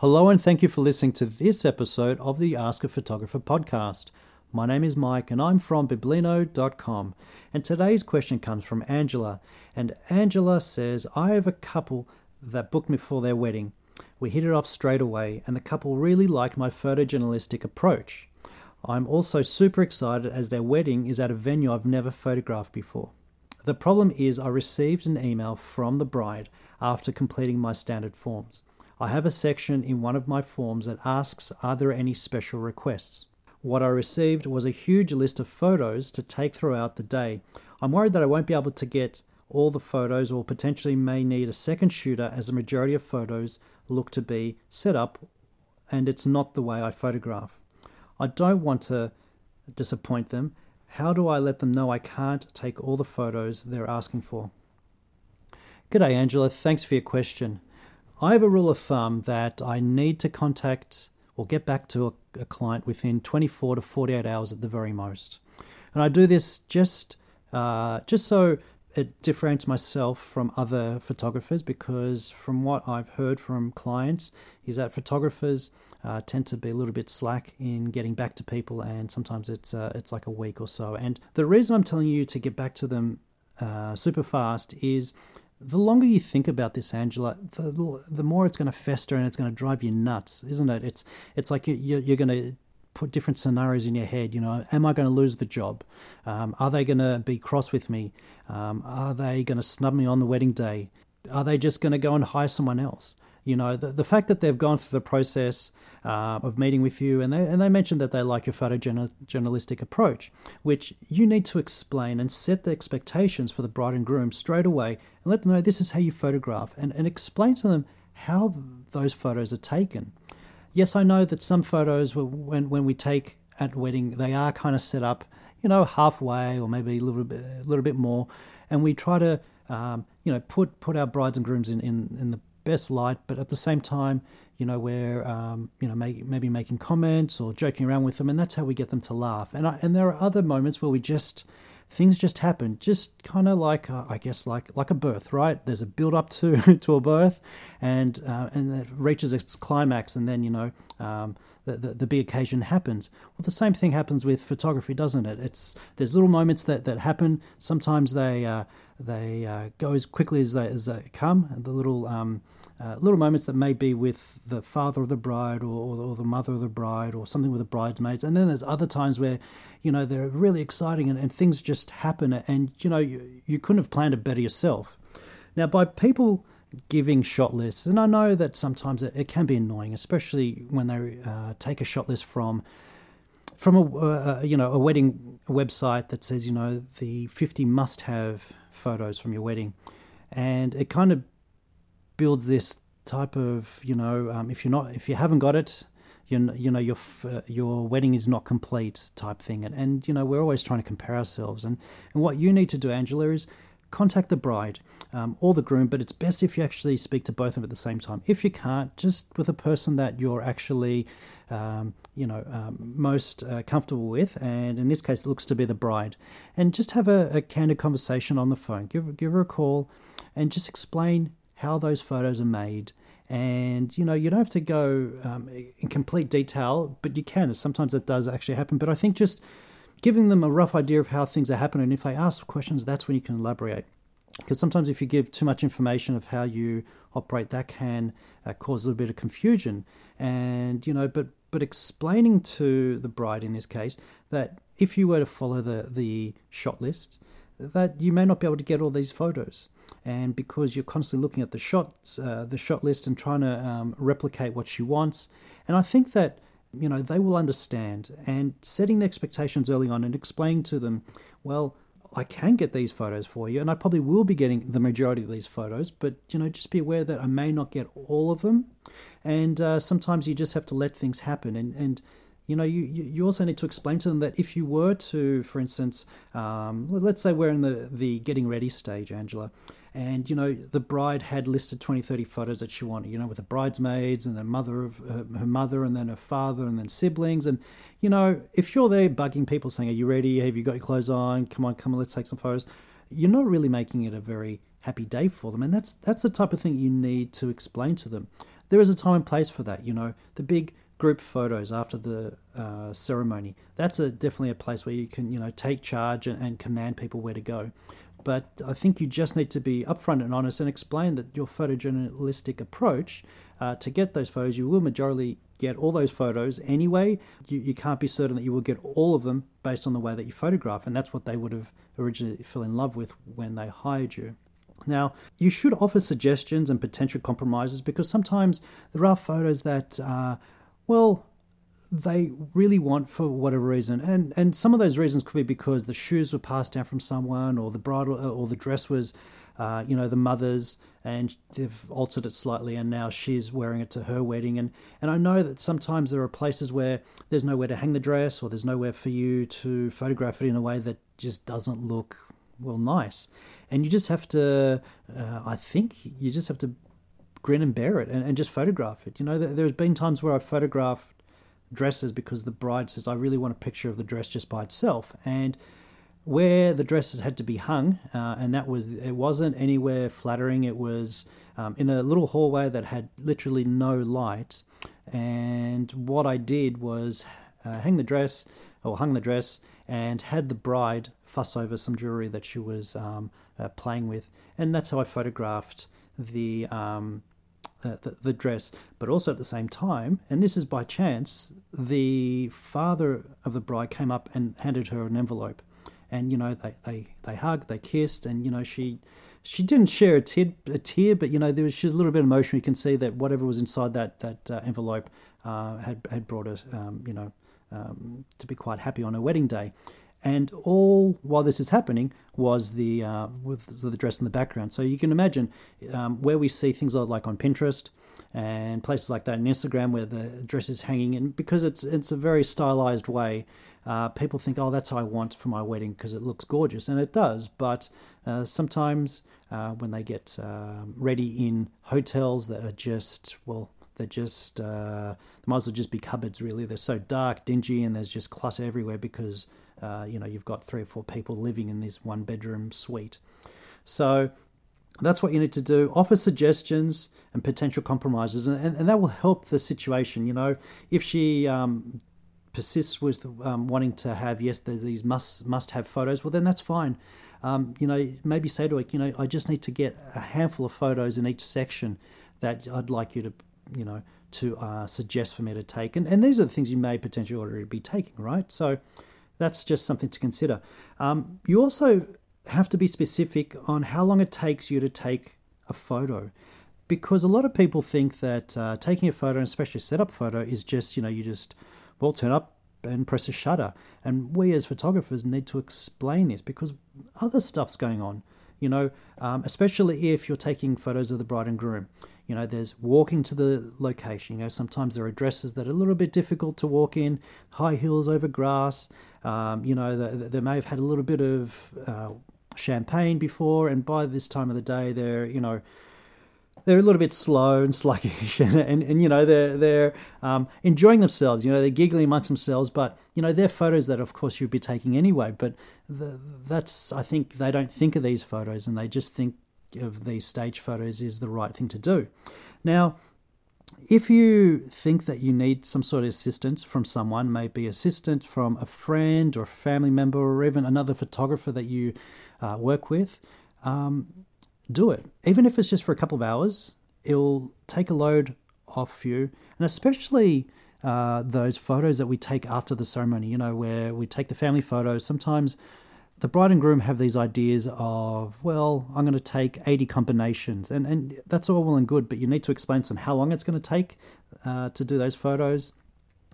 Hello, and thank you for listening to this episode of the Ask a Photographer podcast. My name is Mike, and I'm from Biblino.com. And today's question comes from Angela. And Angela says, I have a couple that booked me for their wedding. We hit it off straight away, and the couple really liked my photojournalistic approach. I'm also super excited as their wedding is at a venue I've never photographed before. The problem is, I received an email from the bride after completing my standard forms. I have a section in one of my forms that asks Are there any special requests? What I received was a huge list of photos to take throughout the day. I'm worried that I won't be able to get all the photos or potentially may need a second shooter as the majority of photos look to be set up and it's not the way I photograph. I don't want to disappoint them. How do I let them know I can't take all the photos they're asking for? G'day, Angela. Thanks for your question. I have a rule of thumb that I need to contact or get back to a, a, client within 24 to 48 hours at the very most. And I do this just uh, just so it differentiates myself from other photographers because from what I've heard from clients is that photographers uh, tend to be a little bit slack in getting back to people and sometimes it's uh, it's like a week or so and the reason I'm telling you to get back to them uh, super fast is the longer you think about this, Angela, the the more it's going to fester and it's going to drive you nuts, isn't it? It's it's like you, you're going to put different scenarios in your head. You know, am I going to lose the job? Um, are they going to be cross with me? Um, are they going to snub me on the wedding day? Are they just going to go and hire someone else? You know, the, the fact that they've gone through the process uh, of meeting with you, and they and they mentioned that they like your photojournalistic approach, which you need to explain and set the expectations for the bride and groom straight away, and let them know this is how you photograph, and, and explain to them how those photos are taken. Yes, I know that some photos, when when we take at wedding, they are kind of set up, you know, halfway or maybe a little bit a little bit more, and we try to um, you know put put our brides and grooms in, in, in the best light, but at the same time, you know, we're um, you know maybe making comments or joking around with them, and that's how we get them to laugh. And I, and there are other moments where we just things just happen, just kind of like I guess like like a birth, right? There's a build up to to a birth, and uh, and it reaches its climax, and then you know. Um, the, the, the, big occasion happens. Well, the same thing happens with photography, doesn't it? It's there's little moments that, that happen. Sometimes they uh, they uh, go as quickly as they as they come. The little um, uh, little moments that may be with the father of the bride or, or, the mother of the bride or something with the bridesmaids. And then there's other times where, you know, they're really exciting and, and things just happen and, you know, you, you couldn't have planned it better yourself. Now, by people giving shot lists, and I know that sometimes it, it can be annoying, especially when they uh, take a shot list from from a uh, you know a wedding website that says you know the 50 must have photos from your wedding. And it kind of builds this type of you know um, if you're not if you haven't got it you you know your uh, your wedding is not complete type thing. And, and you know we're always trying to compare ourselves. And and what you need to do Angela is contact the bride um, or the groom but it's best if you actually speak to both of them at the same time if you can't just with a person that you're actually um, you know um, most uh, comfortable with and in this case it looks to be the bride and just have a, a candid conversation on the phone give, give her a call and just explain how those photos are made. And you know, you don't have to go um, in complete detail, but you can. Sometimes it does actually happen. But I think just giving them a rough idea of how things are happening, and if they ask questions, that's when you can elaborate. Because sometimes if you give too much information of how you operate, that can uh, cause a little bit of confusion. And you know, but but explaining to the bride in this case that if you were to follow the the shot list, that you may not be able to get all these photos and because you're constantly looking at the shots, uh, the shot list, and trying to um, replicate what she wants. And I think that you know they will understand and setting the expectations early on and explaining to them, well, I can get these photos for you, and I probably will be getting the majority of these photos. But you know, just be aware that I may not get all of them, and uh, sometimes you just have to let things happen and and you know, you, you also need to explain to them that if you were to, for instance, um, let's say we're in the, the getting ready stage, Angela, and, you know, the bride had listed 20, 30 photos that she wanted, you know, with the bridesmaids and the mother of her, her mother and then her father and then siblings. And, you know, if you're there bugging people saying, are you ready? Have you got your clothes on? Come on, come on, let's take some photos. You're not really making it a very happy day for them. And that's, that's the type of thing you need to explain to them there is a time and place for that. You know, the big group photos after the uh, ceremony. That's a definitely a place where you can, you know, take charge and, and command people where to go. But I think you just need to be upfront and honest and explain that your photojournalistic approach uh, to get those photos, you will majorly get all those photos anyway. You, you can't be certain that you will get all of them based on the way that you photograph, and that's what they would have originally fell in love with when they hired you. Now, you should offer suggestions and potential compromises because sometimes there are photos that, uh, well, they really want for whatever reason, and and some of those reasons could be because the shoes were passed down from someone, or the bridal, uh, or the dress was, uh, you know, the mother's, and they've altered it slightly, and now she's wearing it to her wedding, and and I know that sometimes there are places where there's nowhere to hang the dress, or there's nowhere for you to photograph it in a way that just doesn't look well nice, and you just have to, uh, I think, you just have to grin and bear it and, and just photograph it. You know, there's been times where I've photographed dresses because the bride says, I really want a picture of the dress just by itself. And where the dresses had to be hung, uh, and that was, it wasn't anywhere flattering. It was um, in a little hallway that had literally no light. And what I did was uh, hang the dress, or hung the dress, and had the bride fuss over some jewelry that she was um, uh, playing with. And that's how I photographed the um, the, the, dress, but also at the same time, and this is by chance, the father of the bride came up and handed her an envelope, and you know they they, they hugged, they kissed, and you know she she didn't share a tear, a tear, but you know there was she's a little bit emotional. You can see that whatever was inside that that uh, envelope uh, had had brought her, um, you know, um, to be quite happy on her wedding day. And all while this is happening was the uh, with the dress in the background. So you can imagine um, where we see things like on Pinterest and places like that, in Instagram where the dress is hanging, and because it's it's a very stylized way, uh, people think, oh, that's how I want for my wedding because it looks gorgeous, and it does. But uh, sometimes uh, when they get um, ready in hotels that are just well they're just uh, they might as well just be cupboards. Really, they're so dark, dingy, and there's just clutter everywhere because uh, you know you've got three or four people living in this one bedroom suite. So that's what you need to do. Offer suggestions and potential compromises, and, and, and that will help the situation. You know, if she um, persists with um, wanting to have yes, there's these must must have photos. Well, then that's fine. Um, you know, maybe say to her, you know, I just need to get a handful of photos in each section that I'd like you to you know, to uh, suggest for me to take. And, and these are the things you may potentially already be taking, right? So that's just something to consider. Um, you also have to be specific on how long it takes you to take a photo. Because a lot of people think that uh, taking a photo, and especially a setup photo, is just, you know, you just, well, turn up and press a shutter. And we as photographers need to explain this because other stuff's going on, you know, um, especially if you're taking photos of the bride and groom. You know, there's walking to the location. You know, sometimes there are dresses that are a little bit difficult to walk in, high heels over grass. Um, you know, they, they, may have had a little bit of uh, champagne before, and by this time of the day, they're, you know, they're a little bit slow and sluggish, and, and, and you know they're they're um, enjoying themselves. You know they're giggling amongst themselves, but you know they're photos that, of course, you'd be taking anyway. But the, that's I think they don't think of these photos, and they just think of these stage photos is the right thing to do. Now, if you think that you need some sort of assistance from someone, maybe assistance from a friend or a family member or even another photographer that you uh, work with, um, do it. Even if it's just for a couple of hours, it'll take a load off you, and especially uh, those photos that we take after the ceremony. You know, where we take the family photos. Sometimes the bride and groom have these ideas of, well, I'm going to take 80 combinations, and, and that's all well and good, but you need to explain to them how long it's going to take uh, to do those photos.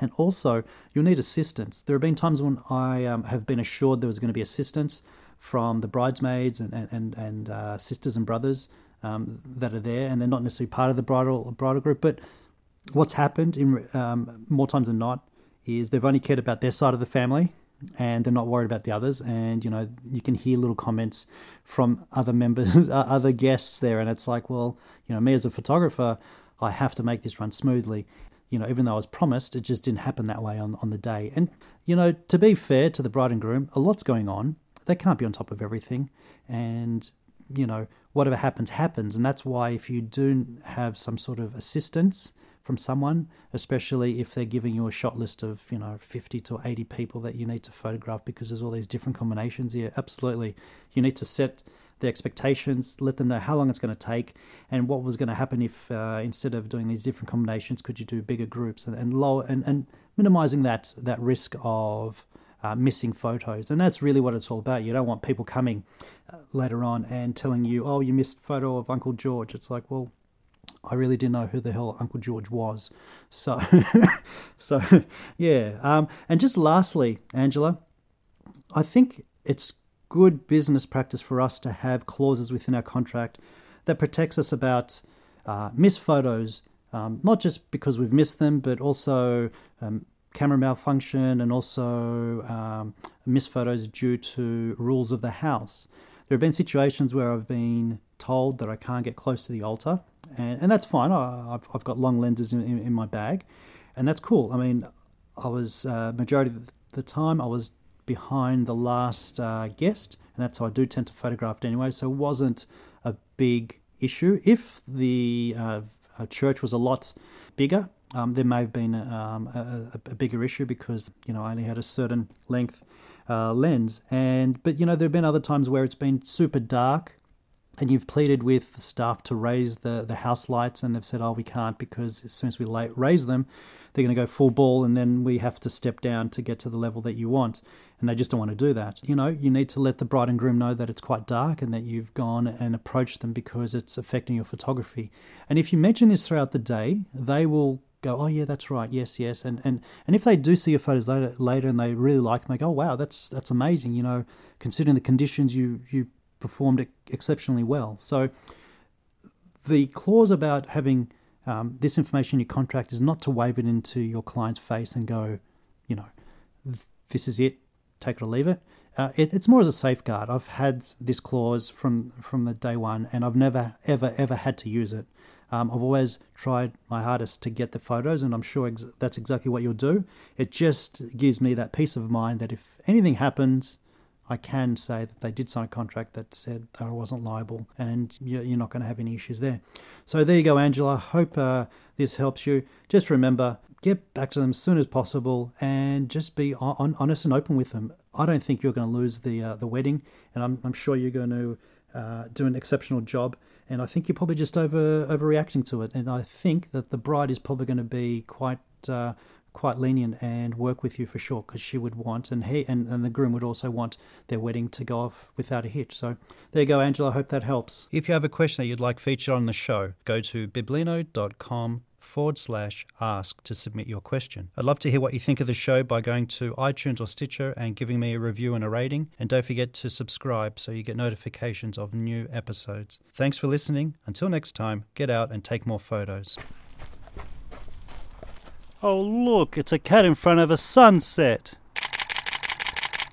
And also, you'll need assistance. There have been times when I um, have been assured there was going to be assistance from the bridesmaids and, and, and, uh, sisters and brothers um, that are there, and they're not necessarily part of the bridal, bridal group. But what's happened in um, more times than not is they've only cared about their side of the family and they're not worried about the others. And you know, you can hear little comments from other members, uh, other guests there, and it's like, well, you know, me as a photographer, I have to make this run smoothly. You know, even though I was promised, it just didn't happen that way on on the day. And you know, to be fair to the bride and groom, a lot's going on. They can't be on top of everything, and you know, whatever happens, happens. And that's why if you do have some sort of assistance from someone, especially if they're giving you a shot list of, you know, 50 to 80 people that you need to photograph because there's all these different combinations. Yeah, absolutely. You need to set the expectations, let them know how long it's going to take, and what was going to happen if uh, instead of doing these different combinations, could you do bigger groups and, and lower and, and minimizing that that risk of uh, missing photos. And that's really what it's all about. You don't want people coming uh, later on and telling you, "Oh, you missed photo of Uncle George." It's like, well, I really didn't know who the hell Uncle George was. So, so yeah. Um, and just lastly, Angela, I think it's good business practice for us to have clauses within our contract that protects us about uh, missed photos, um, not just because we've missed them, but also um, camera malfunction and also um, missed photos due to rules of the house. There have been situations where I've been told that I can't get close to the altar, and, and that's fine. I, have I've got long lenses in, in, in, my bag, and that's cool. I mean, I was, uh, majority of the time, I was behind the last uh, guest, and that's how I do tend to photograph it anyway. So it wasn't a big issue. If the uh, church was a lot bigger, um, there may have been um, a, a, bigger issue because you know I only had a certain length uh, lens, and but you know there have been other times where it's been super dark. And you've pleaded with the staff to raise the, the house lights, and they've said, "Oh, we can't because as soon as we raise them, they're going to go full ball and then we have to step down to get to the level that you want. And they just don't want to do that. You know you need to let the bride and groom know that it's quite dark and that you've gone and approached them because it's affecting your photography. And if you mention this throughout the day they will go oh yeah that's right. Yes yes. And and and if they do see your photos later later and they really like them they go oh wow that's that's amazing. You know considering the conditions you you performed exceptionally well so the clause about having um, this information in your contract is not to wave it into your client's face and go, you know, this is it, take it or leave it. Uh, it. It's more as a safeguard. I've had this clause from from the day one, and I've never ever ever had to use it. Um, I've always tried my hardest to get the photos, and I'm sure ex- that's exactly what you'll do. It just gives me that peace of mind that if anything happens, I can say that they did sign a contract that said that I wasn't liable, and you're not going to have any issues there. So there you go, Angela. Hope uh, this helps you. Just remember, get back to them as soon as possible, and just be on, honest and open with them. I don't think you're going to lose the uh, the wedding, and I'm, I'm sure you're going to uh, do an exceptional job. And I think you're probably just over overreacting to it. And I think that the bride is probably going to be quite uh, quite lenient and work with you for sure because she would want and he and, and the groom would also want their wedding to go off without a hitch so there you go angela i hope that helps if you have a question that you'd like featured on the show go to biblino.com forward slash ask to submit your question. I'd love to hear what you think of the show by going to iTunes or Stitcher and giving me a review and a rating. And don't forget to subscribe so you get notifications of new episodes. Thanks for listening. Until next time, get out and take more photos. Oh, look, it's a cat in front of a sunset.